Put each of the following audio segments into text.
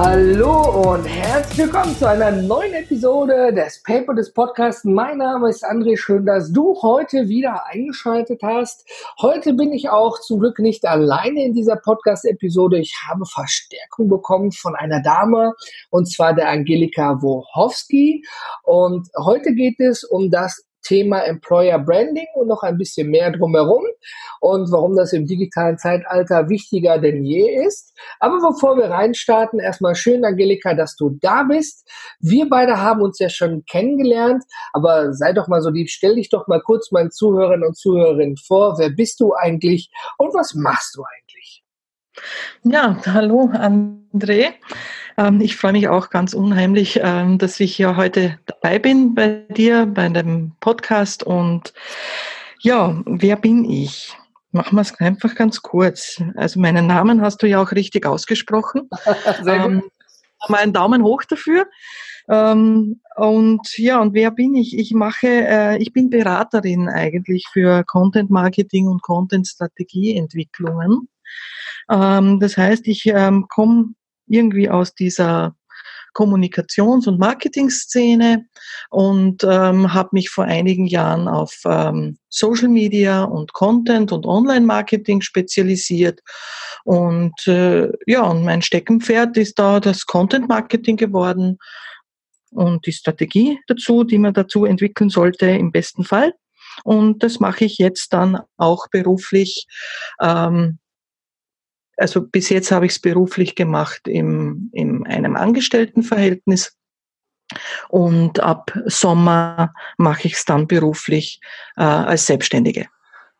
Hallo und herzlich willkommen zu einer neuen Episode des Paper des Podcasts. Mein Name ist André. Schön, dass du heute wieder eingeschaltet hast. Heute bin ich auch zum Glück nicht alleine in dieser Podcast-Episode. Ich habe Verstärkung bekommen von einer Dame und zwar der Angelika Wochowski. Und heute geht es um das Thema Employer Branding und noch ein bisschen mehr drumherum und warum das im digitalen Zeitalter wichtiger denn je ist. Aber bevor wir reinstarten, erstmal schön, Angelika, dass du da bist. Wir beide haben uns ja schon kennengelernt, aber sei doch mal so lieb, stell dich doch mal kurz meinen Zuhörern und Zuhörerinnen vor. Wer bist du eigentlich und was machst du eigentlich? Ja, hallo André. Ähm, ich freue mich auch ganz unheimlich, ähm, dass ich ja heute dabei bin bei dir, bei dem Podcast. Und ja, wer bin ich? Machen wir es einfach ganz kurz. Also meinen Namen hast du ja auch richtig ausgesprochen. Sehr gut. Ähm, mal einen Daumen hoch dafür. Ähm, und ja, und wer bin ich? Ich mache, äh, ich bin Beraterin eigentlich für Content Marketing und Content Strategieentwicklungen. Ähm, das heißt, ich ähm, komme irgendwie aus dieser Kommunikations- und Marketing-Szene und ähm, habe mich vor einigen Jahren auf ähm, Social Media und Content und Online-Marketing spezialisiert. Und äh, ja, und mein Steckenpferd ist da das Content-Marketing geworden und die Strategie dazu, die man dazu entwickeln sollte im besten Fall. Und das mache ich jetzt dann auch beruflich ähm, also bis jetzt habe ich es beruflich gemacht im, in einem Angestelltenverhältnis. Und ab Sommer mache ich es dann beruflich äh, als Selbstständige.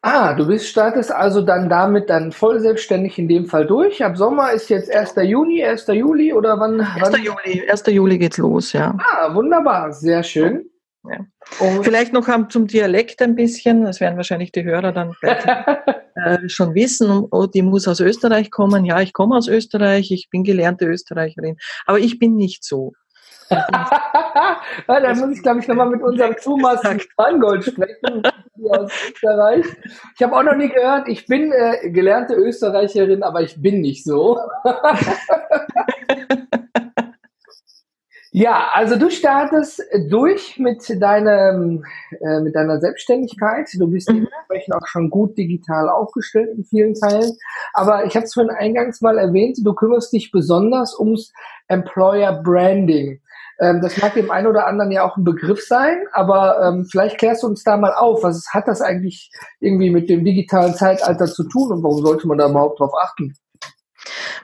Ah, du bist startest also dann damit dann voll selbstständig in dem Fall durch. Ab Sommer ist jetzt 1. Juni, 1. Juli oder wann? 1. Wann? Juli, 1. Juli geht's los, ja. Ah, wunderbar, sehr schön. Ja. Vielleicht noch zum Dialekt ein bisschen, das werden wahrscheinlich die Hörer dann äh, schon wissen, oh, die muss aus Österreich kommen. Ja, ich komme aus Österreich, ich bin gelernte Österreicherin, aber ich bin nicht so. ja, da muss ich, glaube ich, nochmal mit unserem Thomas Spangold sprechen aus Österreich. Ich habe auch noch nie gehört, ich bin äh, gelernte Österreicherin, aber ich bin nicht so. Ja, also du startest durch mit deinem, äh, mit deiner Selbstständigkeit. Du bist mhm. dementsprechend auch schon gut digital aufgestellt in vielen Teilen. Aber ich habe es vorhin eingangs mal erwähnt, du kümmerst dich besonders ums Employer Branding. Ähm, das mag dem einen oder anderen ja auch ein Begriff sein, aber ähm, vielleicht klärst du uns da mal auf. Was hat das eigentlich irgendwie mit dem digitalen Zeitalter zu tun und warum sollte man da überhaupt drauf achten?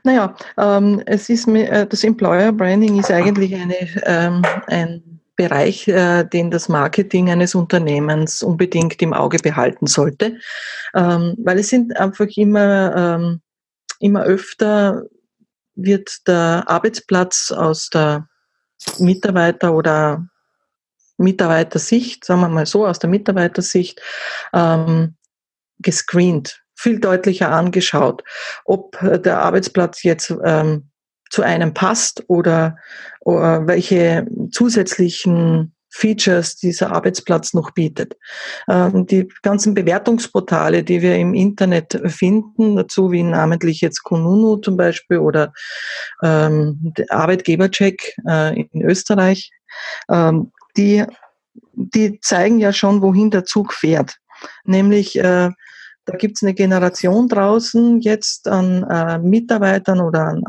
Naja, ähm, es ist äh, das Employer Branding ist eigentlich eine, ähm, ein Bereich, äh, den das Marketing eines Unternehmens unbedingt im Auge behalten sollte, ähm, weil es sind einfach immer ähm, immer öfter wird der Arbeitsplatz aus der Mitarbeiter oder Mitarbeitersicht, sagen wir mal so, aus der Mitarbeitersicht ähm, gescreent viel deutlicher angeschaut, ob der Arbeitsplatz jetzt ähm, zu einem passt oder, oder welche zusätzlichen Features dieser Arbeitsplatz noch bietet. Ähm, die ganzen Bewertungsportale, die wir im Internet finden, dazu wie namentlich jetzt Kununu zum Beispiel oder ähm, Arbeitgebercheck äh, in Österreich, ähm, die, die zeigen ja schon, wohin der Zug fährt. Nämlich äh, da gibt es eine Generation draußen jetzt an äh, Mitarbeitern oder an,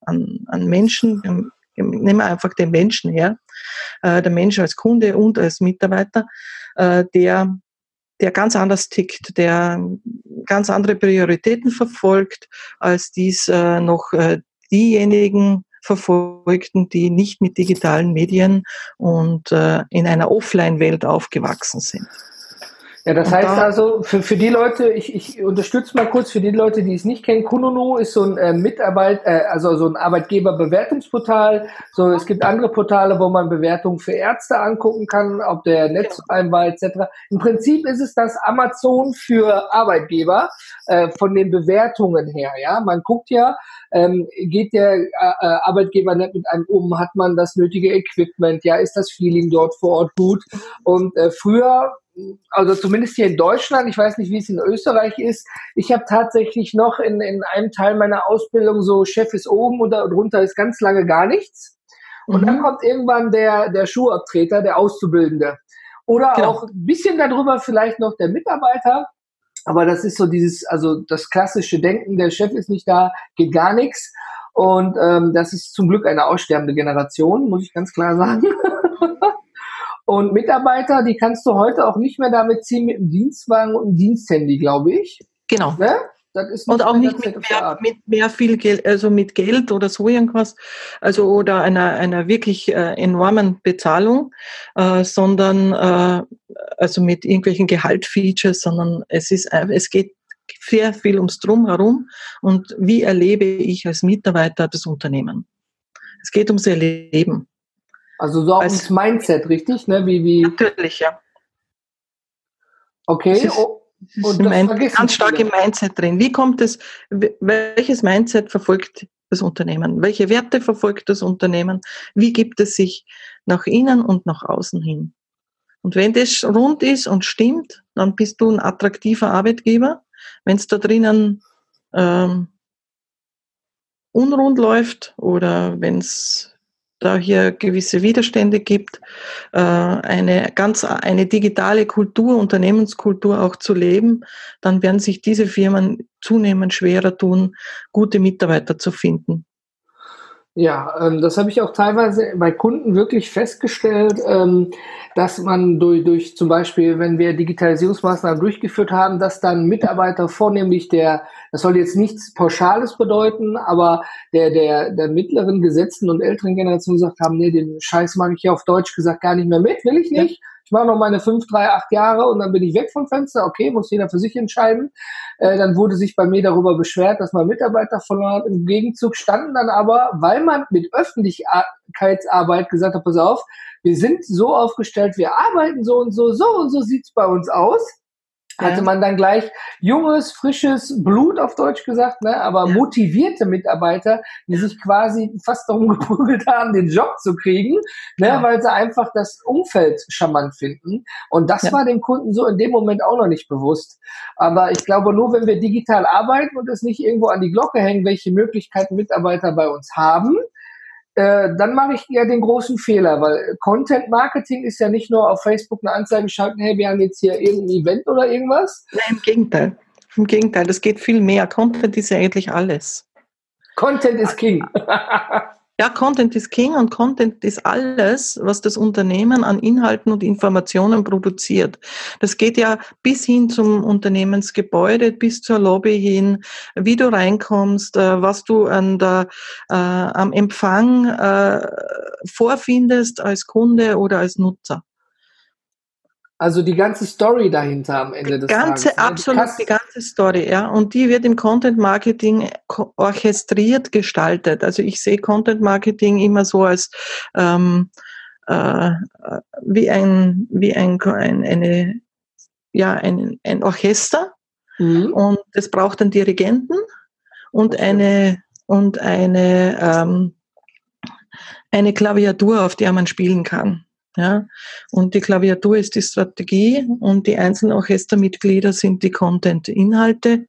an, an, Menschen, nehmen wir einfach den Menschen her, äh, der Mensch als Kunde und als Mitarbeiter, äh, der, der ganz anders tickt, der ganz andere Prioritäten verfolgt, als dies äh, noch äh, diejenigen verfolgten, die nicht mit digitalen Medien und äh, in einer Offline-Welt aufgewachsen sind. Ja, das heißt da, also, für, für die Leute, ich, ich unterstütze mal kurz für die Leute, die es nicht kennen, Kununu ist so ein äh, Mitarbeit, äh, also so ein Arbeitgeberbewertungsportal. So, es gibt andere Portale, wo man Bewertungen für Ärzte angucken kann, ob der Netzeinwahl etc. Im Prinzip ist es das Amazon für Arbeitgeber äh, von den Bewertungen her. Ja, man guckt ja, ähm, geht der äh, äh, Arbeitgeber nicht mit einem um, hat man das nötige Equipment, ja, ist das Feeling dort vor Ort gut? Und äh, früher also zumindest hier in Deutschland, ich weiß nicht, wie es in Österreich ist, ich habe tatsächlich noch in, in einem Teil meiner Ausbildung so Chef ist oben und darunter ist ganz lange gar nichts. Und mhm. dann kommt irgendwann der, der Schuhabtreter, der Auszubildende. Oder genau. auch ein bisschen darüber vielleicht noch der Mitarbeiter. Aber das ist so dieses, also das klassische Denken, der Chef ist nicht da, geht gar nichts. Und ähm, das ist zum Glück eine aussterbende Generation, muss ich ganz klar sagen. Und Mitarbeiter, die kannst du heute auch nicht mehr damit ziehen mit einem Dienstwagen und einem Diensthandy, glaube ich. Genau. Ne? und auch nicht mit mehr, mit mehr, viel Geld, also mit Geld oder so irgendwas, also oder einer, einer wirklich äh, enormen Bezahlung, äh, sondern äh, also mit irgendwelchen Gehaltfeatures, sondern es ist, es geht sehr viel ums Drumherum und wie erlebe ich als Mitarbeiter das Unternehmen. Es geht ums Erleben. Also so auch ins Mindset, richtig? Ne? Wie, wie natürlich, ja. Okay. Ist, oh, und das ganz stark im Mindset drin. Wie kommt es, welches Mindset verfolgt das Unternehmen? Welche Werte verfolgt das Unternehmen? Wie gibt es sich nach innen und nach außen hin? Und wenn das rund ist und stimmt, dann bist du ein attraktiver Arbeitgeber. Wenn es da drinnen ähm, unrund läuft oder wenn es da hier gewisse Widerstände gibt, äh, eine ganz eine digitale Kultur, Unternehmenskultur auch zu leben, dann werden sich diese Firmen zunehmend schwerer tun, gute Mitarbeiter zu finden. Ja, ähm, das habe ich auch teilweise bei Kunden wirklich festgestellt, ähm, dass man durch, durch zum Beispiel, wenn wir Digitalisierungsmaßnahmen durchgeführt haben, dass dann Mitarbeiter vornehmlich der, das soll jetzt nichts Pauschales bedeuten, aber der, der, der mittleren, gesetzten und älteren Generation gesagt haben, nee, den Scheiß mag ich hier auf Deutsch gesagt gar nicht mehr mit, will ich nicht. Ja ich mache noch meine fünf, drei, acht Jahre und dann bin ich weg vom Fenster. Okay, muss jeder für sich entscheiden. Äh, dann wurde sich bei mir darüber beschwert, dass man Mitarbeiter verloren hat. Im Gegenzug standen dann aber, weil man mit Öffentlichkeitsarbeit gesagt hat, pass auf, wir sind so aufgestellt, wir arbeiten so und so, so und so sieht's bei uns aus hatte man dann gleich junges, frisches Blut auf Deutsch gesagt, ne, aber motivierte Mitarbeiter, die sich quasi fast darum geprügelt haben, den Job zu kriegen, ne, ja. weil sie einfach das Umfeld charmant finden. Und das ja. war dem Kunden so in dem Moment auch noch nicht bewusst. Aber ich glaube, nur wenn wir digital arbeiten und es nicht irgendwo an die Glocke hängen, welche Möglichkeiten Mitarbeiter bei uns haben, äh, dann mache ich ja den großen Fehler, weil Content Marketing ist ja nicht nur auf Facebook eine Anzeige schalten, hey, wir haben jetzt hier irgendein Event oder irgendwas. Nein, im Gegenteil. Im Gegenteil, das geht viel mehr. Content ist ja eigentlich alles. Content ist King. Ja, Content ist King und Content ist alles, was das Unternehmen an Inhalten und Informationen produziert. Das geht ja bis hin zum Unternehmensgebäude, bis zur Lobby hin, wie du reinkommst, äh, was du an der, äh, am Empfang äh, vorfindest als Kunde oder als Nutzer. Also die ganze Story dahinter am Ende die des ganze, Tages. Ne? Absolut, die, die ganze Story, ja. Und die wird im Content Marketing orchestriert gestaltet. Also ich sehe Content Marketing immer so als ähm, äh, wie ein, wie ein, ein eine, ja, ein, ein Orchester. Mhm. Und es braucht einen Dirigenten und eine und eine ähm, eine Klaviatur, auf der man spielen kann. Ja? Und die Klaviatur ist die Strategie und die einzelnen Orchestermitglieder sind die Content-Inhalte.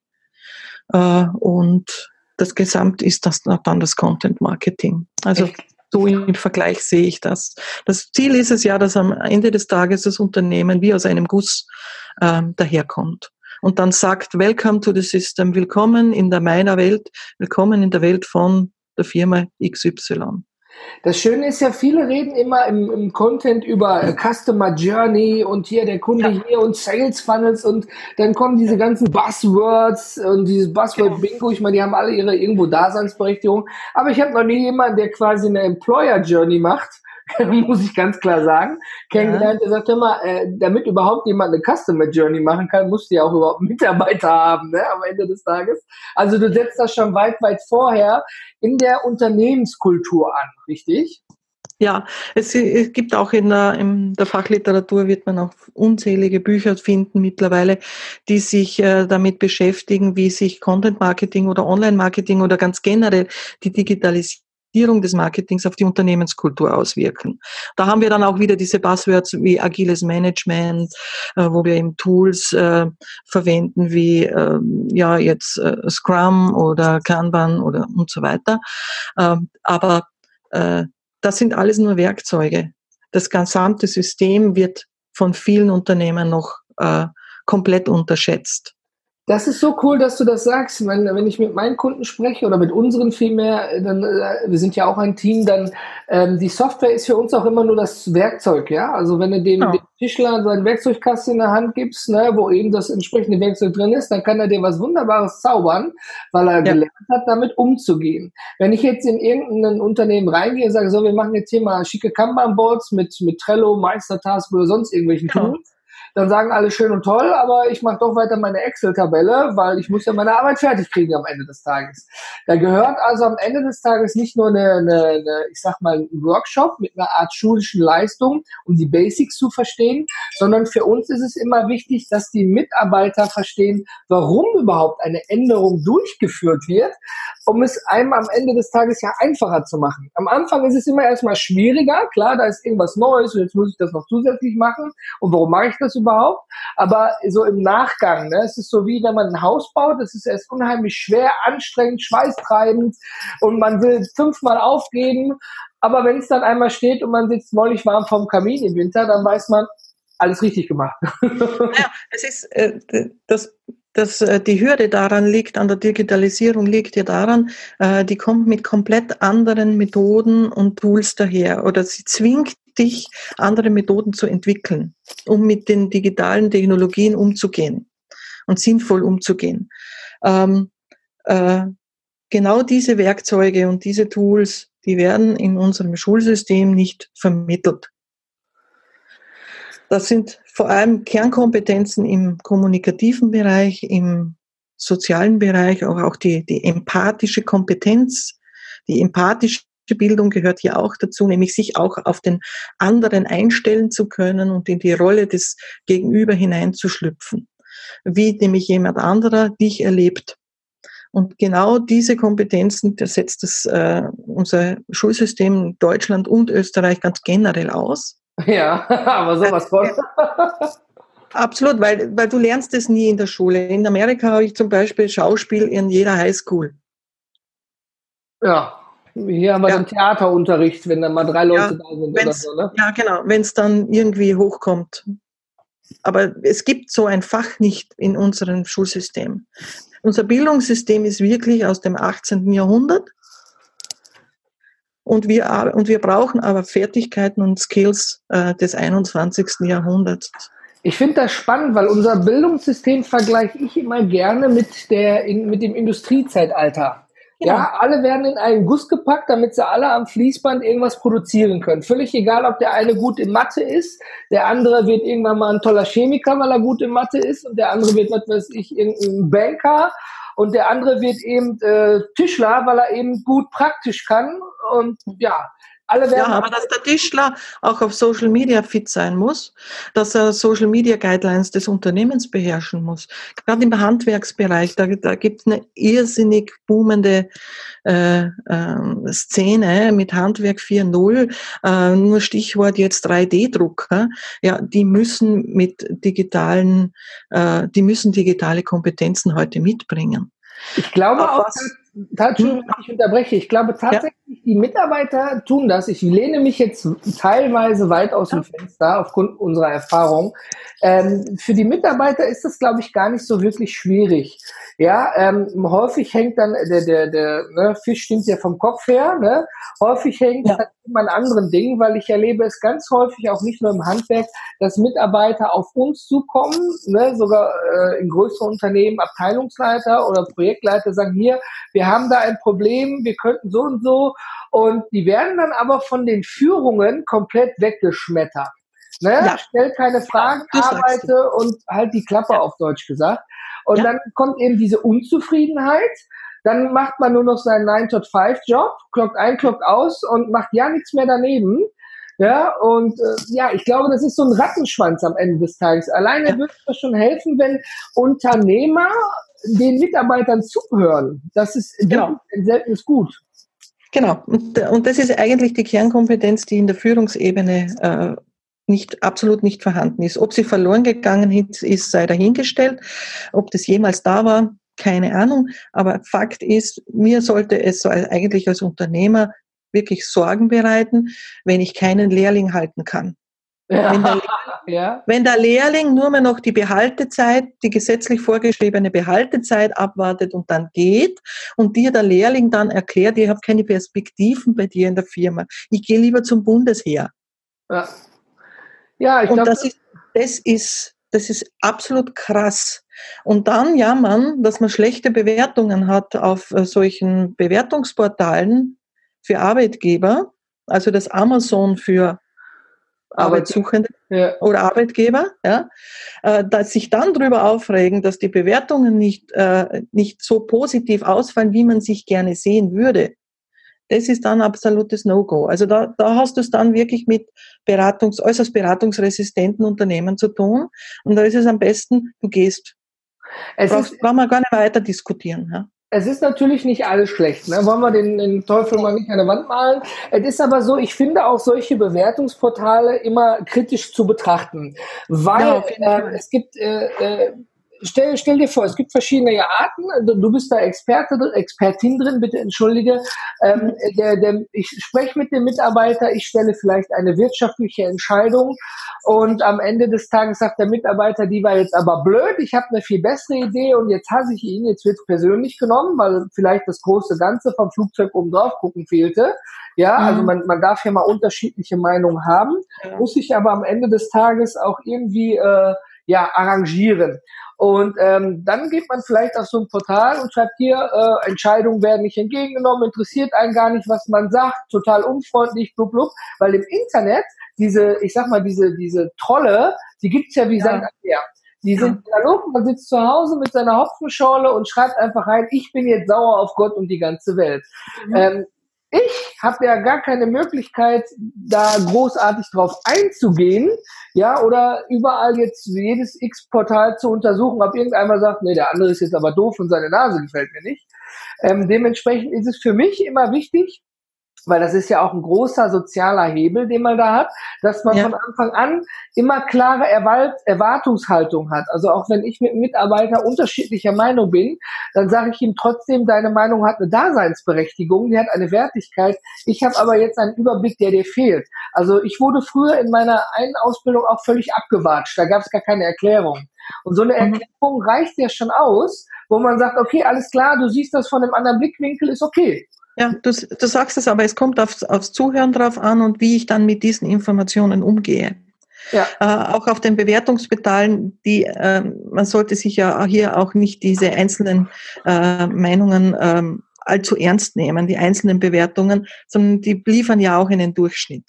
Äh, und das Gesamt ist das, dann das Content-Marketing. Also Echt? so im Vergleich sehe ich das. Das Ziel ist es ja, dass am Ende des Tages das Unternehmen wie aus einem Guss äh, daherkommt und dann sagt, Welcome to the System, willkommen in der meiner Welt, willkommen in der Welt von der Firma XY. Das Schöne ist ja, viele reden immer im, im Content über äh, Customer Journey und hier der Kunde ja. hier und Sales Funnels und dann kommen diese ganzen Buzzwords und dieses Buzzword Bingo. Ich meine, die haben alle ihre irgendwo Daseinsberechtigung. Aber ich habe noch nie jemanden, der quasi eine Employer Journey macht muss ich ganz klar sagen, kennengelernt. Der sagt immer, äh, damit überhaupt jemand eine Customer Journey machen kann, musst du ja auch überhaupt Mitarbeiter haben, ne, am Ende des Tages. Also du setzt das schon weit, weit vorher in der Unternehmenskultur an, richtig? Ja, es, es, gibt auch in der, in der, Fachliteratur wird man auch unzählige Bücher finden mittlerweile, die sich äh, damit beschäftigen, wie sich Content Marketing oder Online Marketing oder ganz generell die Digitalisierung des Marketings auf die Unternehmenskultur auswirken. Da haben wir dann auch wieder diese Buzzwords wie agiles Management, äh, wo wir eben Tools äh, verwenden wie äh, ja jetzt äh, Scrum oder Kanban oder und so weiter. Ähm, aber äh, das sind alles nur Werkzeuge. Das gesamte System wird von vielen Unternehmen noch äh, komplett unterschätzt. Das ist so cool, dass du das sagst. Wenn, wenn ich mit meinen Kunden spreche oder mit unseren vielmehr, dann, äh, wir sind ja auch ein Team, dann ähm, die Software ist für uns auch immer nur das Werkzeug, ja. Also wenn du dem, ja. dem Tischler seinen Werkzeugkasten in der Hand gibst, ne, wo eben das entsprechende Werkzeug drin ist, dann kann er dir was Wunderbares zaubern, weil er ja. gelernt hat, damit umzugehen. Wenn ich jetzt in irgendein Unternehmen reingehe und sage, so, wir machen jetzt hier mal schicke Kanban-Boards mit, mit Trello, Meistertask oder sonst irgendwelchen ja. Tools, dann sagen alle schön und toll, aber ich mache doch weiter meine Excel-Tabelle, weil ich muss ja meine Arbeit fertig kriegen am Ende des Tages. Da gehört also am Ende des Tages nicht nur eine, eine, eine ich sag mal, ein Workshop mit einer Art schulischen Leistung, um die Basics zu verstehen, sondern für uns ist es immer wichtig, dass die Mitarbeiter verstehen, warum überhaupt eine Änderung durchgeführt wird, um es einem am Ende des Tages ja einfacher zu machen. Am Anfang ist es immer erstmal schwieriger, klar, da ist irgendwas Neues und jetzt muss ich das noch zusätzlich machen. Und warum mache ich das überhaupt? Überhaupt. Aber so im Nachgang, ne, es ist so wie wenn man ein Haus baut, es ist erst unheimlich schwer, anstrengend, schweißtreibend und man will fünfmal aufgeben. Aber wenn es dann einmal steht und man sitzt mollig warm vorm Kamin im Winter, dann weiß man, alles richtig gemacht. Ja, es ist äh, das dass äh, die Hürde daran liegt, an der Digitalisierung liegt ja daran, äh, die kommt mit komplett anderen Methoden und Tools daher oder sie zwingt dich, andere Methoden zu entwickeln, um mit den digitalen Technologien umzugehen und sinnvoll umzugehen. Ähm, äh, genau diese Werkzeuge und diese Tools, die werden in unserem Schulsystem nicht vermittelt. Das sind vor allem Kernkompetenzen im kommunikativen Bereich, im sozialen Bereich, aber auch die, die empathische Kompetenz, die empathische Bildung gehört hier auch dazu, nämlich sich auch auf den anderen einstellen zu können und in die Rolle des Gegenüber hineinzuschlüpfen, wie nämlich jemand anderer dich erlebt. Und genau diese Kompetenzen, das setzt das, äh, unser Schulsystem in Deutschland und Österreich ganz generell aus. Ja, aber sowas von. Absolut, weil, weil du lernst es nie in der Schule. In Amerika habe ich zum Beispiel Schauspiel in jeder Highschool. Ja, hier haben wir ja. dann Theaterunterricht, wenn dann mal drei Leute ja, da sind oder so, ne? Ja, genau, wenn es dann irgendwie hochkommt. Aber es gibt so ein Fach nicht in unserem Schulsystem. Unser Bildungssystem ist wirklich aus dem 18. Jahrhundert. Und wir, und wir brauchen aber Fertigkeiten und Skills äh, des 21. Jahrhunderts. Ich finde das spannend, weil unser Bildungssystem vergleiche ich immer gerne mit, der, in, mit dem Industriezeitalter. Genau. Ja, alle werden in einen Guss gepackt, damit sie alle am Fließband irgendwas produzieren können. Völlig egal, ob der eine gut in Mathe ist, der andere wird irgendwann mal ein toller Chemiker, weil er gut in Mathe ist, und der andere wird, was weiß ich, irgendein Banker, und der andere wird eben äh, Tischler, weil er eben gut praktisch kann. Und ja, alle werden ja, aber dass der Tischler auch auf Social Media fit sein muss, dass er Social Media Guidelines des Unternehmens beherrschen muss. Gerade im Handwerksbereich, da, da gibt es eine irrsinnig boomende äh, äh, Szene mit Handwerk 4.0, äh, nur Stichwort jetzt 3D-Drucker. Ja, die müssen mit digitalen, äh, die müssen digitale Kompetenzen heute mitbringen. Ich glaube auch, was, Entschuldigung, hm? ich unterbreche. Ich glaube tatsächlich, ja. die Mitarbeiter tun das. Ich lehne mich jetzt teilweise weit aus dem Fenster aufgrund unserer Erfahrung. Ähm, für die Mitarbeiter ist das, glaube ich, gar nicht so wirklich schwierig. Ja, ähm, häufig hängt dann der der der ne, Fisch stimmt ja vom Kopf her. Ne? Häufig hängt ja. das immer an anderen Dingen, weil ich erlebe es ganz häufig auch nicht nur im Handwerk, dass Mitarbeiter auf uns zukommen, ne, sogar äh, in größeren Unternehmen Abteilungsleiter oder Projektleiter sagen, hier, wir haben da ein Problem, wir könnten so und so. Und die werden dann aber von den Führungen komplett weggeschmettert. Ne? Ja. Stell keine Fragen, arbeite und halt die Klappe ja. auf Deutsch gesagt. Und ja. dann kommt eben diese Unzufriedenheit. Dann macht man nur noch seinen 9-to-5-Job, klockt ein, klockt aus und macht ja nichts mehr daneben. Ja, und äh, ja, ich glaube, das ist so ein Rattenschwanz am Ende des Tages. Alleine ja. würde es schon helfen, wenn Unternehmer den Mitarbeitern zuhören. Das ist genau. ein seltenes Gut. Genau. Und, und das ist eigentlich die Kernkompetenz, die in der Führungsebene äh, nicht, absolut nicht vorhanden ist. Ob sie verloren gegangen ist, sei dahingestellt. Ob das jemals da war, keine Ahnung. Aber Fakt ist, mir sollte es so eigentlich als Unternehmer wirklich Sorgen bereiten, wenn ich keinen Lehrling halten kann. Ja. Wenn, der Lehrling, ja. wenn, der Lehrling, nur mehr noch die Behaltezeit, die gesetzlich vorgeschriebene Behaltezeit abwartet und dann geht und dir der Lehrling dann erklärt, ich habe keine Perspektiven bei dir in der Firma, ich gehe lieber zum Bundesheer. Ja. Ja, ich glaube. Das ist, das ist, das ist absolut krass. Und dann jammern, dass man schlechte Bewertungen hat auf äh, solchen Bewertungsportalen für Arbeitgeber, also das Amazon für Arbeitssuchende ja. oder Arbeitgeber, ja, äh, dass sich dann darüber aufregen, dass die Bewertungen nicht, äh, nicht so positiv ausfallen, wie man sich gerne sehen würde das ist dann absolutes No-Go. Also da, da hast du es dann wirklich mit Beratungs-, äußerst beratungsresistenten Unternehmen zu tun. Und da ist es am besten, du gehst. Es Brauchst, ist, brauchen wir gar nicht weiter diskutieren. Ja? Es ist natürlich nicht alles schlecht. Ne? Wollen wir den, den Teufel mal nicht an der Wand malen? Es ist aber so, ich finde auch solche Bewertungsportale immer kritisch zu betrachten. Weil ja, äh, es gibt äh, äh, stell, stell dir vor, es gibt verschiedene Arten. Also du bist da Experte, Expertin drin, bitte entschuldige. Ähm, der, der, ich spreche mit dem Mitarbeiter, ich stelle vielleicht eine wirtschaftliche Entscheidung und am Ende des Tages sagt der Mitarbeiter, die war jetzt aber blöd, ich habe eine viel bessere Idee und jetzt hasse ich ihn, jetzt wird persönlich genommen, weil vielleicht das große Ganze vom Flugzeug oben drauf gucken fehlte. Ja, also mhm. man, man darf ja mal unterschiedliche Meinungen haben, ja. muss sich aber am Ende des Tages auch irgendwie äh, ja, arrangieren. Und ähm, dann geht man vielleicht auf so ein Portal und schreibt hier, äh, Entscheidungen werden nicht entgegengenommen, interessiert einen gar nicht, was man sagt, total unfreundlich, blub, blub. Weil im Internet diese, ich sag mal, diese, diese Trolle, die gibt's ja wie ja. Sand am Die sind Luft, man sitzt zu Hause mit seiner Hopfenschorle und schreibt einfach rein, ich bin jetzt sauer auf Gott und die ganze Welt. Mhm. Ähm, ich habe ja gar keine Möglichkeit, da großartig drauf einzugehen, ja, oder überall jetzt jedes X-Portal zu untersuchen, ob irgendeiner sagt, nee, der andere ist jetzt aber doof und seine Nase gefällt mir nicht. Ähm, dementsprechend ist es für mich immer wichtig, weil das ist ja auch ein großer sozialer Hebel, den man da hat, dass man ja. von Anfang an immer klare Erwartungshaltung hat. Also auch wenn ich mit einem Mitarbeiter unterschiedlicher Meinung bin, dann sage ich ihm trotzdem, deine Meinung hat eine Daseinsberechtigung, die hat eine Wertigkeit. Ich habe aber jetzt einen Überblick, der dir fehlt. Also ich wurde früher in meiner einen Ausbildung auch völlig abgewatscht. Da gab es gar keine Erklärung. Und so eine mhm. Erklärung reicht ja schon aus, wo man sagt, okay, alles klar, du siehst das von einem anderen Blickwinkel, ist okay. Ja, du, du sagst es, aber es kommt aufs, aufs Zuhören drauf an und wie ich dann mit diesen Informationen umgehe. Ja. Äh, auch auf den Bewertungsportalen, die äh, man sollte sich ja hier auch nicht diese einzelnen äh, Meinungen ähm, allzu ernst nehmen, die einzelnen Bewertungen, sondern die liefern ja auch einen Durchschnitt.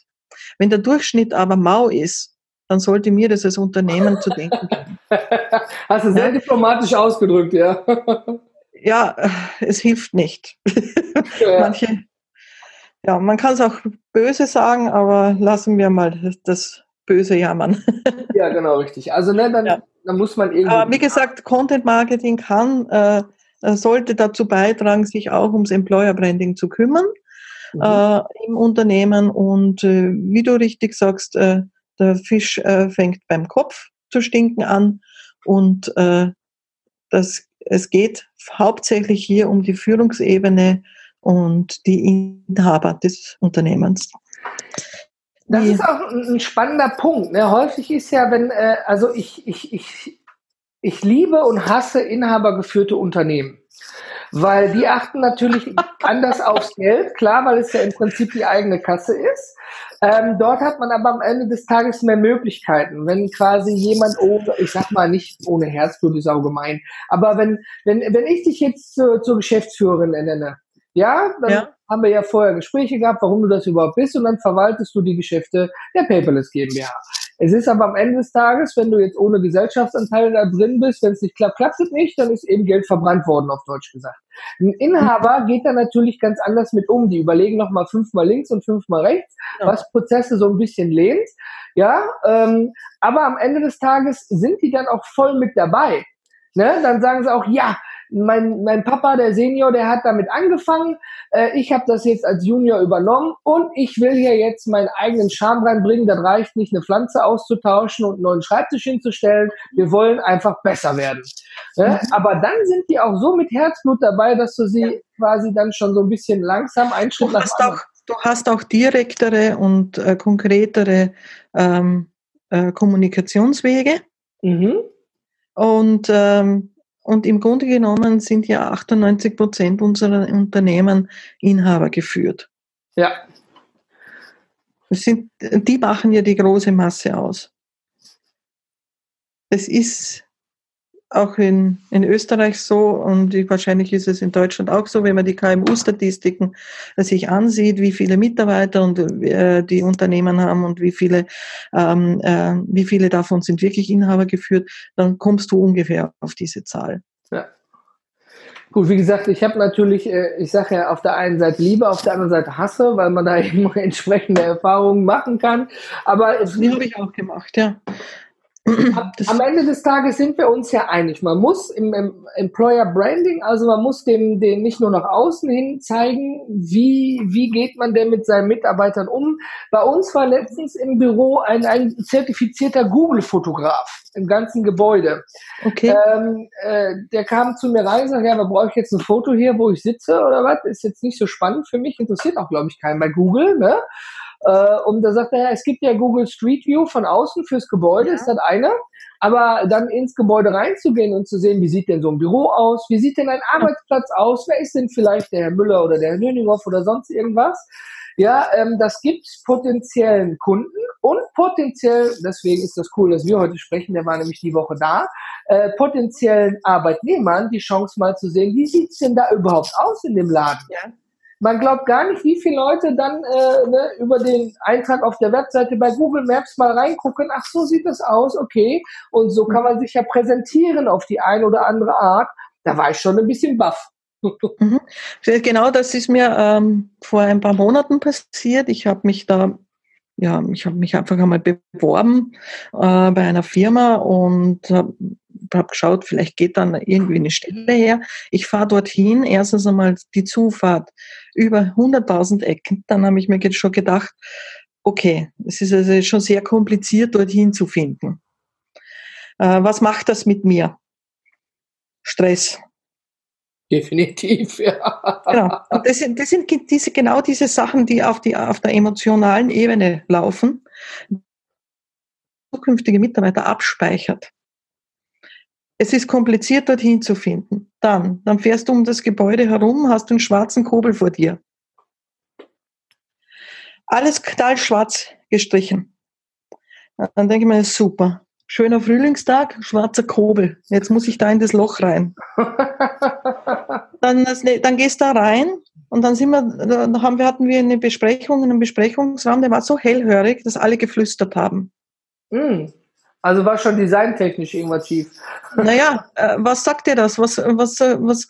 Wenn der Durchschnitt aber mau ist, dann sollte mir das als Unternehmen zu denken geben. Hast du sehr ja? diplomatisch ausgedrückt, ja. ja, es hilft nicht. Ja. Manche, ja, man kann es auch böse sagen, aber lassen wir mal das Böse jammern. Ja, genau, richtig. Also ne, dann, ja. dann muss man irgendwie. Aber wie gesagt, Content Marketing kann, äh, sollte dazu beitragen, sich auch ums Employer Branding zu kümmern mhm. äh, im Unternehmen. Und äh, wie du richtig sagst, äh, der Fisch äh, fängt beim Kopf zu stinken an und äh, das es geht hauptsächlich hier um die Führungsebene und die Inhaber des Unternehmens. Das ist auch ein spannender Punkt. Ne? Häufig ist ja, wenn, äh, also ich, ich, ich, ich liebe und hasse inhabergeführte Unternehmen. Weil die achten natürlich anders aufs Geld, klar, weil es ja im Prinzip die eigene Kasse ist. Ähm, dort hat man aber am Ende des Tages mehr Möglichkeiten. Wenn quasi jemand ohne, ich sag mal nicht ohne Herzblut ist auch gemein, aber wenn, wenn, wenn ich dich jetzt zur, zur Geschäftsführerin nenne, ja, dann ja. haben wir ja vorher Gespräche gehabt, warum du das überhaupt bist und dann verwaltest du die Geschäfte der Paperless GmbH. Es ist aber am Ende des Tages, wenn du jetzt ohne Gesellschaftsanteil da drin bist, wenn es nicht klappt, klappt es nicht, dann ist eben Geld verbrannt worden, auf Deutsch gesagt. Ein Inhaber geht da natürlich ganz anders mit um. Die überlegen nochmal fünfmal links und fünfmal rechts, ja. was Prozesse so ein bisschen lehnt. Ja, ähm, aber am Ende des Tages sind die dann auch voll mit dabei. Ne? Dann sagen sie auch, ja, mein, mein Papa, der Senior, der hat damit angefangen. Äh, ich habe das jetzt als Junior übernommen und ich will hier jetzt meinen eigenen Charme reinbringen. Das reicht nicht, eine Pflanze auszutauschen und einen neuen Schreibtisch hinzustellen. Wir wollen einfach besser werden. Ja? Mhm. Aber dann sind die auch so mit Herzblut dabei, dass du sie ja. quasi dann schon so ein bisschen langsam einen Schritt nach auch, Du hast auch direktere und äh, konkretere ähm, äh, Kommunikationswege. Mhm. Und ähm, und im Grunde genommen sind ja 98 Prozent unserer Unternehmen Inhaber geführt. Ja. Sind, die machen ja die große Masse aus. Es ist auch in, in Österreich so und wahrscheinlich ist es in Deutschland auch so, wenn man die KMU-Statistiken sich ansieht, wie viele Mitarbeiter und äh, die Unternehmen haben und wie viele, ähm, äh, wie viele davon sind wirklich Inhaber geführt, dann kommst du ungefähr auf diese Zahl. Ja. Gut, wie gesagt, ich habe natürlich, äh, ich sage ja auf der einen Seite Liebe, auf der anderen Seite Hasse, weil man da eben entsprechende Erfahrungen machen kann. Aber es, die habe ich auch gemacht, ja. Am Ende des Tages sind wir uns ja einig. Man muss im, im, Employer Branding, also man muss dem, dem nicht nur nach außen hin zeigen, wie, wie geht man denn mit seinen Mitarbeitern um. Bei uns war letztens im Büro ein, ein zertifizierter Google-Fotograf im ganzen Gebäude. Okay. Ähm, äh, der kam zu mir rein und sagte, ja, da brauche ich jetzt ein Foto hier, wo ich sitze oder was? Ist jetzt nicht so spannend für mich, interessiert auch, glaube ich, keinen bei Google. Ne? Äh, und da sagt er, ja, es gibt ja Google Street View von außen fürs Gebäude, ja. ist das eine. Aber dann ins Gebäude reinzugehen und zu sehen, wie sieht denn so ein Büro aus, wie sieht denn ein Arbeitsplatz aus, wer ist denn vielleicht der Herr Müller oder der Herr Nöninghoff oder sonst irgendwas. Ja, ähm, das gibt potenziellen Kunden und potenziell, deswegen ist das cool, dass wir heute sprechen, der war nämlich die Woche da, äh, potenziellen Arbeitnehmern die Chance mal zu sehen, wie sieht's denn da überhaupt aus in dem Laden? Ja man glaubt gar nicht, wie viele Leute dann äh, ne, über den Eintrag auf der Webseite bei Google Maps mal reingucken. Ach, so sieht das aus, okay. Und so kann man sich ja präsentieren auf die eine oder andere Art. Da war ich schon ein bisschen baff. Mhm. Genau, das ist mir ähm, vor ein paar Monaten passiert. Ich habe mich da, ja, ich habe mich einfach einmal beworben äh, bei einer Firma und habe habe geschaut, vielleicht geht dann irgendwie eine Stelle her. Ich fahre dorthin, erstens einmal die Zufahrt über 100.000 Ecken. Dann habe ich mir schon gedacht, okay, es ist also schon sehr kompliziert, dorthin zu finden. Äh, was macht das mit mir? Stress. Definitiv, ja. Genau. Und das sind, das sind diese, genau diese Sachen, die auf, die auf der emotionalen Ebene laufen, zukünftige Mitarbeiter abspeichert. Es ist kompliziert, dorthin zu finden. Dann, dann fährst du um das Gebäude herum, hast einen schwarzen Kobel vor dir. Alles knallschwarz gestrichen. Dann denke ich mir, super. Schöner Frühlingstag, schwarzer Kobel. Jetzt muss ich da in das Loch rein. dann, dann gehst du da rein und dann sind wir, da haben wir, hatten wir eine Besprechung, einen Besprechungsraum, der war so hellhörig, dass alle geflüstert haben. Mm. Also war schon designtechnisch irgendwas schief. Naja, äh, was sagt dir das? Was, was, was,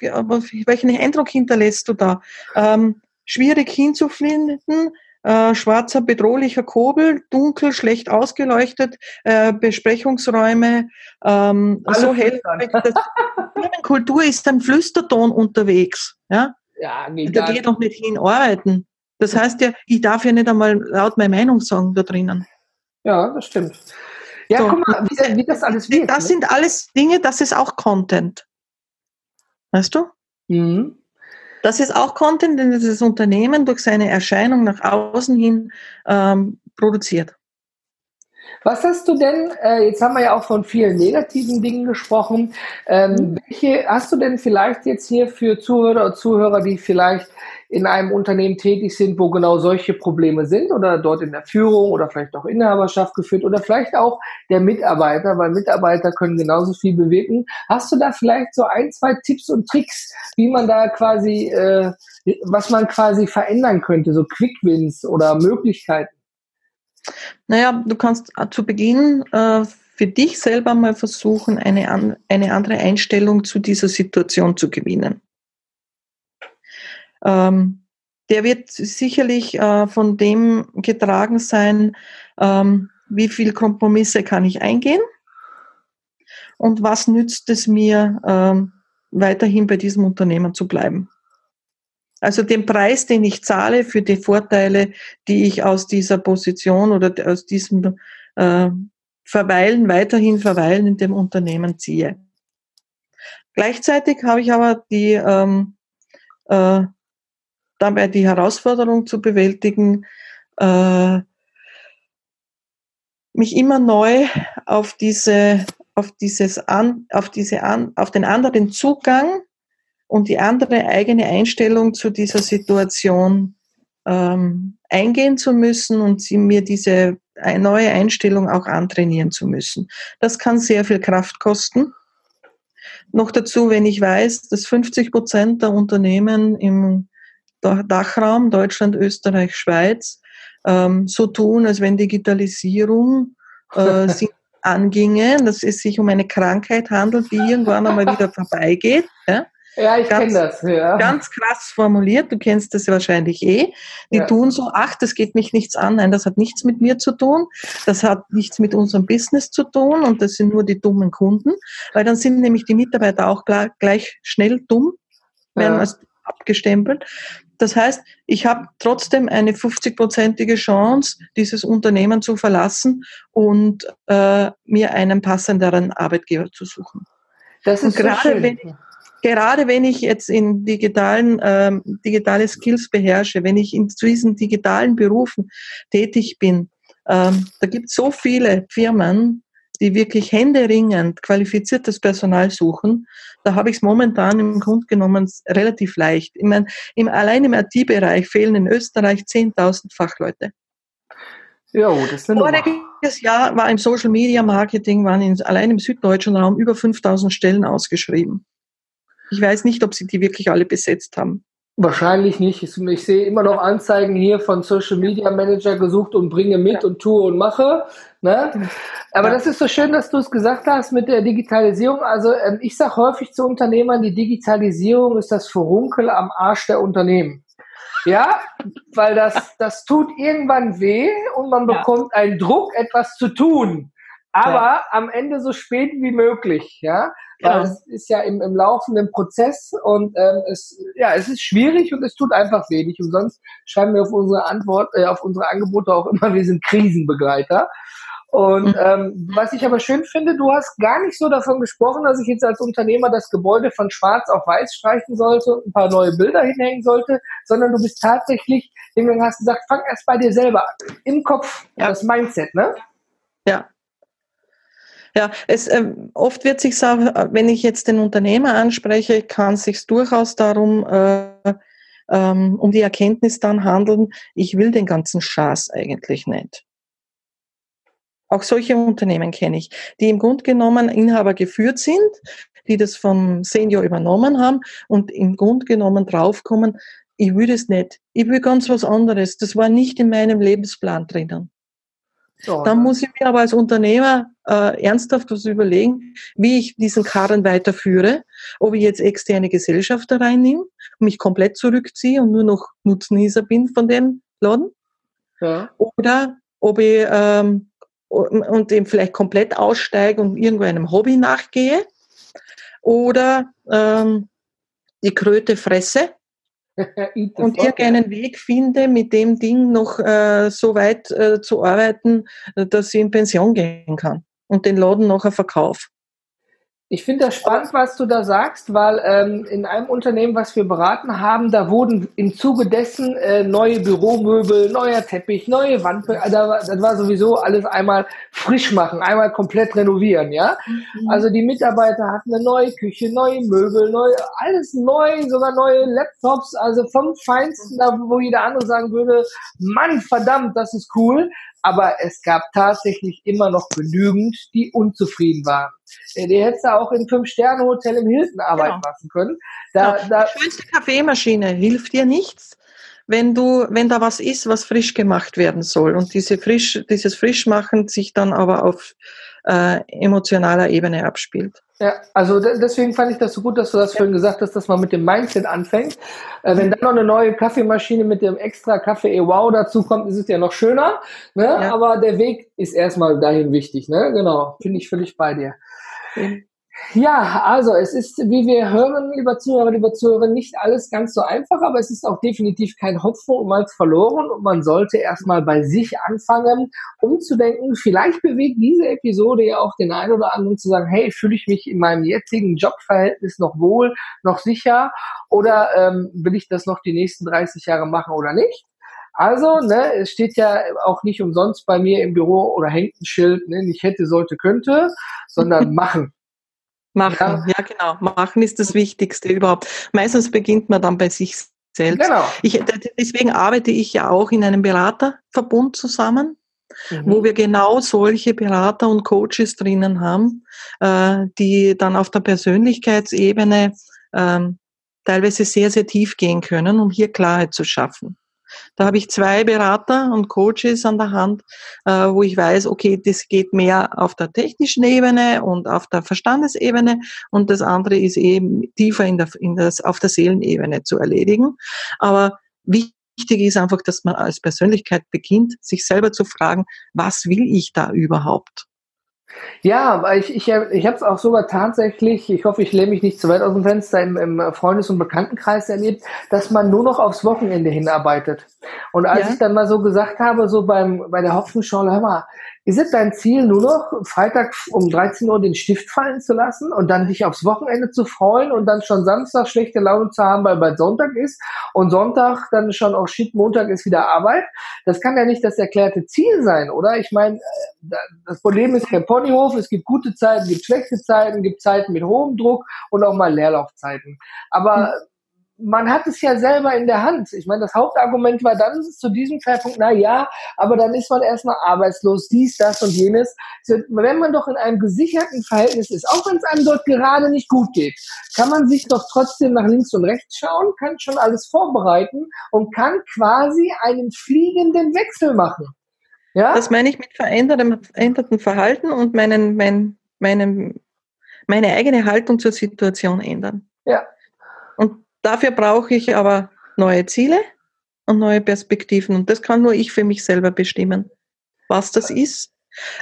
welchen Eindruck hinterlässt du da? Ähm, schwierig hinzufinden, äh, schwarzer bedrohlicher Kobel, dunkel, schlecht ausgeleuchtet, äh, Besprechungsräume, ähm, so hell. Kultur ist ein Flüsterton unterwegs. Ja, ja da geht doch nicht hin arbeiten. Das heißt ja, ich darf ja nicht einmal laut meine Meinung sagen da drinnen. Ja, das stimmt. Ja, so. guck mal, wie, wie, das alles wird. Das ne? sind alles Dinge, das ist auch Content. Weißt du? Mhm. Das ist auch Content, den das Unternehmen durch seine Erscheinung nach außen hin ähm, produziert. Was hast du denn, äh, jetzt haben wir ja auch von vielen negativen Dingen gesprochen, ähm, mhm. welche hast du denn vielleicht jetzt hier für Zuhörer und Zuhörer, die vielleicht in einem Unternehmen tätig sind, wo genau solche Probleme sind oder dort in der Führung oder vielleicht auch Inhaberschaft geführt oder vielleicht auch der Mitarbeiter, weil Mitarbeiter können genauso viel bewirken. Hast du da vielleicht so ein, zwei Tipps und Tricks, wie man da quasi, äh, was man quasi verändern könnte, so Quick-Wins oder Möglichkeiten? Naja, du kannst zu Beginn äh, für dich selber mal versuchen, eine, an, eine andere Einstellung zu dieser Situation zu gewinnen. Ähm, der wird sicherlich äh, von dem getragen sein, ähm, wie viel Kompromisse kann ich eingehen und was nützt es mir, ähm, weiterhin bei diesem Unternehmen zu bleiben. Also den Preis, den ich zahle für die Vorteile, die ich aus dieser Position oder aus diesem äh, Verweilen, weiterhin Verweilen in dem Unternehmen ziehe. Gleichzeitig habe ich aber die ähm, äh, dabei die Herausforderung zu bewältigen, äh, mich immer neu auf diese, auf dieses an, auf diese an, auf den anderen Zugang und die andere eigene Einstellung zu dieser Situation ähm, eingehen zu müssen und sie mir diese neue Einstellung auch antrainieren zu müssen. Das kann sehr viel Kraft kosten. Noch dazu, wenn ich weiß, dass 50 Prozent der Unternehmen im Dachraum, Deutschland, Österreich, Schweiz, ähm, so tun, als wenn Digitalisierung äh, sie anginge, dass es sich um eine Krankheit handelt, die irgendwann einmal wieder vorbeigeht. Ja? Ja, ich kenne das. Ja. Ganz krass formuliert, du kennst das wahrscheinlich eh. Die ja. tun so, ach, das geht mich nichts an. Nein, das hat nichts mit mir zu tun. Das hat nichts mit unserem Business zu tun und das sind nur die dummen Kunden, weil dann sind nämlich die Mitarbeiter auch gleich schnell dumm, werden als abgestempelt. Das heißt, ich habe trotzdem eine 50-prozentige Chance, dieses Unternehmen zu verlassen und äh, mir einen passenderen Arbeitgeber zu suchen. Das ist und gerade so schön. wenn ich, gerade wenn ich jetzt in digitalen ähm, digitale Skills beherrsche, wenn ich in diesen digitalen Berufen tätig bin, ähm, da gibt es so viele Firmen, die wirklich händeringend qualifiziertes Personal suchen, da habe ich es momentan im Grunde genommen relativ leicht. Ich meine, im, allein im IT-Bereich fehlen in Österreich 10.000 Fachleute. Ja, das ist eine Voriges Jahr war im Social Media Marketing, waren in, allein im süddeutschen Raum über 5000 Stellen ausgeschrieben. Ich weiß nicht, ob sie die wirklich alle besetzt haben. Wahrscheinlich nicht. Ich, sehe immer noch Anzeigen hier von Social Media Manager gesucht und bringe mit ja. und tue und mache. Ne? Aber ja. das ist so schön, dass du es gesagt hast mit der Digitalisierung. Also ähm, ich sage häufig zu Unternehmern, die Digitalisierung ist das Furunkel am Arsch der Unternehmen. Ja, weil das, das tut irgendwann weh und man bekommt ja. einen Druck, etwas zu tun aber am Ende so spät wie möglich, ja. Ja. es ist ja im, im laufenden Prozess und ähm, es, ja, es ist schwierig und es tut einfach wenig. Und sonst schreiben wir auf unsere Antwort, äh, auf unsere Angebote auch immer, wir sind Krisenbegleiter. Und mhm. ähm, was ich aber schön finde, du hast gar nicht so davon gesprochen, dass ich jetzt als Unternehmer das Gebäude von schwarz auf weiß streichen sollte und ein paar neue Bilder hinhängen sollte, sondern du bist tatsächlich, du hast gesagt, fang erst bei dir selber an. Im Kopf, ja. das Mindset, ne? Ja, ja, es, äh, oft wird sich auch, wenn ich jetzt den Unternehmer anspreche, kann es sich durchaus darum, äh, ähm, um die Erkenntnis dann handeln, ich will den ganzen Schaß eigentlich nicht. Auch solche Unternehmen kenne ich, die im Grunde genommen Inhaber geführt sind, die das vom Senior übernommen haben und im Grunde genommen draufkommen, ich will es nicht. Ich will ganz was anderes. Das war nicht in meinem Lebensplan drinnen. Dann muss ich mir aber als Unternehmer äh, ernsthaft was überlegen, wie ich diesen Karren weiterführe, ob ich jetzt externe Gesellschafter reinnehme, mich komplett zurückziehe und nur noch Nutznießer bin von dem Laden. Ja. Oder ob ich ähm, und eben vielleicht komplett aussteige und irgendwo einem Hobby nachgehe. Oder ähm, die Kröte fresse und irgendeinen Weg finde, mit dem Ding noch äh, so weit äh, zu arbeiten, dass ich in Pension gehen kann und den Laden nachher verkaufe. Ich finde das spannend, was du da sagst, weil ähm, in einem Unternehmen, was wir beraten haben, da wurden im Zuge dessen äh, neue Büromöbel, neuer Teppich, neue Wand, also das war sowieso alles einmal frisch machen, einmal komplett renovieren, ja. Mhm. Also die Mitarbeiter hatten eine neue Küche, neue Möbel, neue, alles neu, sogar neue Laptops, also vom Feinsten, da wo jeder andere sagen würde, Mann, verdammt, das ist cool aber es gab tatsächlich immer noch genügend, die unzufrieden waren. Äh, die hättest du auch in Fünf-Sterne-Hotel im Hilton arbeiten genau. lassen können. Da, genau. da die schönste Kaffeemaschine hilft dir nichts, wenn du, wenn da was ist, was frisch gemacht werden soll. Und diese frisch, dieses Frischmachen sich dann aber auf äh, emotionaler Ebene abspielt. Ja, also deswegen fand ich das so gut, dass du das vorhin gesagt hast, dass man mit dem Mindset anfängt. Äh, wenn dann noch eine neue Kaffeemaschine mit dem extra Kaffee e Wow dazu kommt, ist es ja noch schöner. Ne? Ja. Aber der Weg ist erstmal dahin wichtig. Ne? Genau, finde ich völlig bei dir. Mhm. Ja, also es ist, wie wir hören, lieber Zuhörer, lieber Zuhörer, nicht alles ganz so einfach, aber es ist auch definitiv kein Hopfen und Malz verloren und man sollte erstmal bei sich anfangen, umzudenken. Vielleicht bewegt diese Episode ja auch den einen oder anderen zu sagen, hey, fühle ich mich in meinem jetzigen Jobverhältnis noch wohl, noch sicher oder ähm, will ich das noch die nächsten 30 Jahre machen oder nicht? Also, ne, es steht ja auch nicht umsonst bei mir im Büro oder hängt ein Schild, ne, nicht hätte, sollte, könnte, sondern machen. Machen, ja. ja. genau. Machen ist das Wichtigste überhaupt. Meistens beginnt man dann bei sich selbst. Genau. Ich, deswegen arbeite ich ja auch in einem Beraterverbund zusammen, mhm. wo wir genau solche Berater und Coaches drinnen haben, äh, die dann auf der Persönlichkeitsebene ähm, teilweise sehr, sehr tief gehen können, um hier Klarheit zu schaffen. Da habe ich zwei Berater und Coaches an der Hand, äh, wo ich weiß, okay, das geht mehr auf der technischen Ebene und auf der Verstandesebene und das andere ist eben tiefer in der, in das, auf der Seelenebene zu erledigen. Aber wichtig ist einfach, dass man als Persönlichkeit beginnt, sich selber zu fragen, was will ich da überhaupt? Ja, aber ich, ich, ich habe es auch sogar tatsächlich, ich hoffe, ich lehne mich nicht zu weit aus dem Fenster, im, im Freundes- und Bekanntenkreis erlebt, dass man nur noch aufs Wochenende hinarbeitet. Und als ja. ich dann mal so gesagt habe, so beim, bei der Hopfenschorle, hör mal, ist es dein Ziel, nur noch Freitag um 13 Uhr den Stift fallen zu lassen und dann dich aufs Wochenende zu freuen und dann schon Samstag schlechte Laune zu haben, weil bald Sonntag ist und Sonntag dann schon auch shit, Montag ist wieder Arbeit? Das kann ja nicht das erklärte Ziel sein, oder? Ich meine, äh, das Problem ist kein Ponyhof, es gibt gute Zeiten, gibt schlechte Zeiten, gibt Zeiten mit hohem Druck und auch mal Leerlaufzeiten. Aber hm man hat es ja selber in der Hand. Ich meine, das Hauptargument war dann zu diesem Zeitpunkt, na ja, aber dann ist man erstmal arbeitslos, dies, das und jenes. Wenn man doch in einem gesicherten Verhältnis ist, auch wenn es einem dort gerade nicht gut geht, kann man sich doch trotzdem nach links und rechts schauen, kann schon alles vorbereiten und kann quasi einen fliegenden Wechsel machen. Ja? Das meine ich mit verändertem, verändertem Verhalten und meinen, mein, meinem, meine eigene Haltung zur Situation ändern. Ja. Und Dafür brauche ich aber neue Ziele und neue Perspektiven. Und das kann nur ich für mich selber bestimmen, was das ist.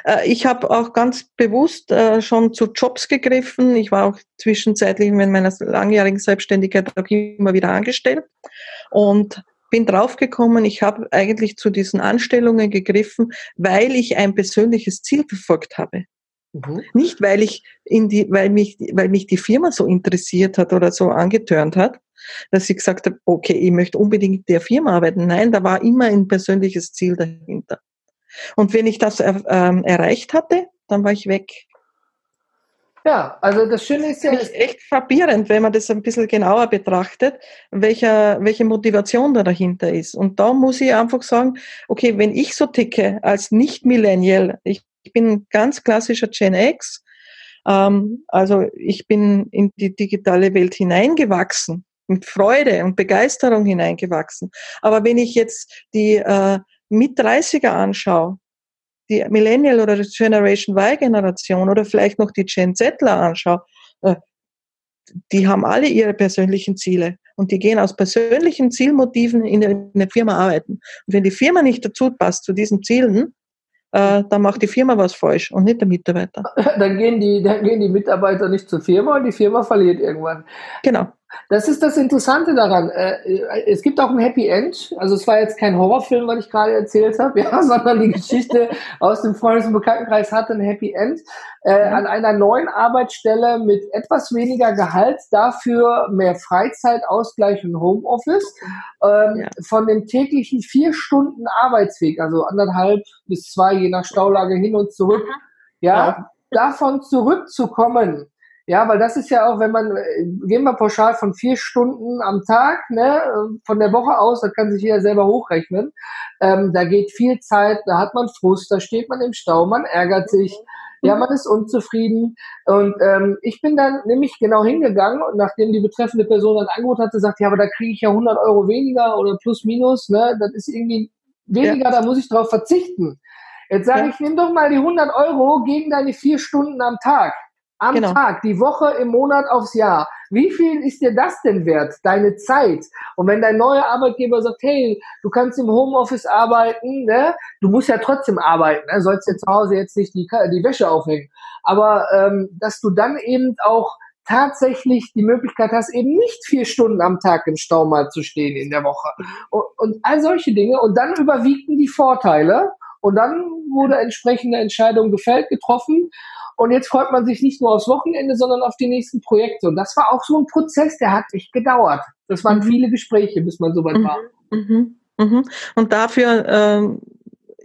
Äh, ich habe auch ganz bewusst äh, schon zu Jobs gegriffen. Ich war auch zwischenzeitlich in meiner langjährigen Selbstständigkeit auch immer wieder angestellt und bin draufgekommen, ich habe eigentlich zu diesen Anstellungen gegriffen, weil ich ein persönliches Ziel verfolgt habe. Mhm. Nicht, weil ich in die, weil mich, weil mich die Firma so interessiert hat oder so angetörnt hat, dass ich gesagt habe, okay, ich möchte unbedingt in der Firma arbeiten. Nein, da war immer ein persönliches Ziel dahinter. Und wenn ich das ähm, erreicht hatte, dann war ich weg. Ja, also das Schöne ist ja. Das ist echt frappierend, wenn man das ein bisschen genauer betrachtet, welcher, welche Motivation da dahinter ist. Und da muss ich einfach sagen, okay, wenn ich so ticke als Nicht-Millennial, ich ich bin ein ganz klassischer Gen X. Ähm, also ich bin in die digitale Welt hineingewachsen, mit Freude und Begeisterung hineingewachsen. Aber wenn ich jetzt die äh, mit 30er anschaue, die Millennial oder Generation Y-Generation oder vielleicht noch die Gen Zler anschaue, äh, die haben alle ihre persönlichen Ziele und die gehen aus persönlichen Zielmotiven in eine Firma arbeiten. Und wenn die Firma nicht dazu passt zu diesen Zielen, äh, dann macht die Firma was falsch und nicht der Mitarbeiter. Dann gehen die, dann gehen die Mitarbeiter nicht zur Firma und die Firma verliert irgendwann. Genau. Das ist das Interessante daran. Äh, es gibt auch ein Happy End. Also es war jetzt kein Horrorfilm, was ich gerade erzählt habe, ja, sondern die Geschichte aus dem Freundes- und Bekanntenkreis hatte ein Happy End. Äh, an einer neuen Arbeitsstelle mit etwas weniger Gehalt, dafür mehr Freizeitausgleich und Homeoffice. Ähm, ja. Von dem täglichen vier Stunden Arbeitsweg, also anderthalb bis zwei, je nach Staulage hin und zurück, ja, ja. davon zurückzukommen ja, weil das ist ja auch, wenn man, äh, gehen wir pauschal von vier Stunden am Tag, ne, von der Woche aus, da kann sich jeder selber hochrechnen. Ähm, da geht viel Zeit, da hat man Frust, da steht man im Stau, man ärgert sich, ja, man ist unzufrieden. Und ähm, ich bin dann nämlich genau hingegangen und nachdem die betreffende Person dann Angebot hatte, sagt, ja, aber da kriege ich ja 100 Euro weniger oder plus minus, ne, das ist irgendwie weniger, ja. da muss ich drauf verzichten. Jetzt sage ja. ich, nimm doch mal die 100 Euro gegen deine vier Stunden am Tag am genau. Tag, die Woche, im Monat, aufs Jahr. Wie viel ist dir das denn wert, deine Zeit? Und wenn dein neuer Arbeitgeber sagt, hey, du kannst im Homeoffice arbeiten, ne? du musst ja trotzdem arbeiten, ne? sollst dir zu Hause jetzt nicht die, die Wäsche aufhängen. Aber ähm, dass du dann eben auch tatsächlich die Möglichkeit hast, eben nicht vier Stunden am Tag im Stau mal zu stehen in der Woche. Und, und all solche Dinge. Und dann überwiegten die Vorteile. Und dann wurde entsprechende Entscheidung gefällt, getroffen. Und jetzt freut man sich nicht nur aufs Wochenende, sondern auf die nächsten Projekte. Und das war auch so ein Prozess, der hat echt gedauert. Das waren mhm. viele Gespräche, bis man so weit war. Mhm. Mhm. Und dafür ähm,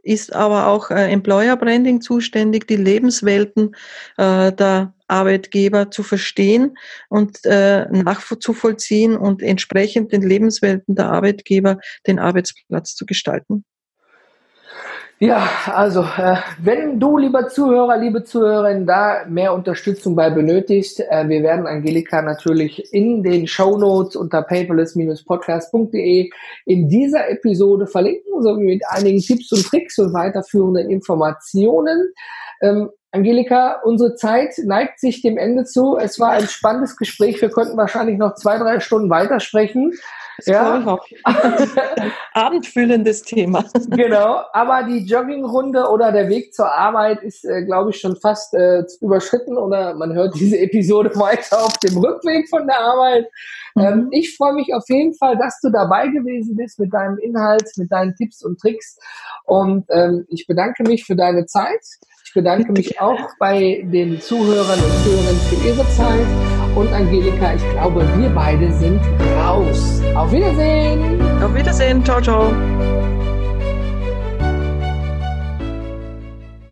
ist aber auch äh, Employer Branding zuständig, die Lebenswelten äh, der Arbeitgeber zu verstehen und äh, nachzuvollziehen und entsprechend den Lebenswelten der Arbeitgeber den Arbeitsplatz zu gestalten. Ja, also äh, wenn du, lieber Zuhörer, liebe Zuhörerin, da mehr Unterstützung bei benötigst, äh, wir werden Angelika natürlich in den Show Notes unter paperless-podcast.de in dieser Episode verlinken, sowie mit einigen Tipps und Tricks und weiterführenden Informationen. Ähm, Angelika, unsere Zeit neigt sich dem Ende zu. Es war ein spannendes Gespräch. Wir könnten wahrscheinlich noch zwei, drei Stunden weitersprechen. Das ja. Abendfüllendes Thema. Genau, aber die Joggingrunde oder der Weg zur Arbeit ist, äh, glaube ich, schon fast äh, überschritten oder man hört diese Episode weiter auf dem Rückweg von der Arbeit. Mhm. Ähm, ich freue mich auf jeden Fall, dass du dabei gewesen bist mit deinem Inhalt, mit deinen Tipps und Tricks und ähm, ich bedanke mich für deine Zeit. Ich bedanke mich auch bei den Zuhörern und Zuhörern für ihre Zeit. Und Angelika, ich glaube, wir beide sind raus. Auf Wiedersehen. Auf Wiedersehen. Ciao, ciao.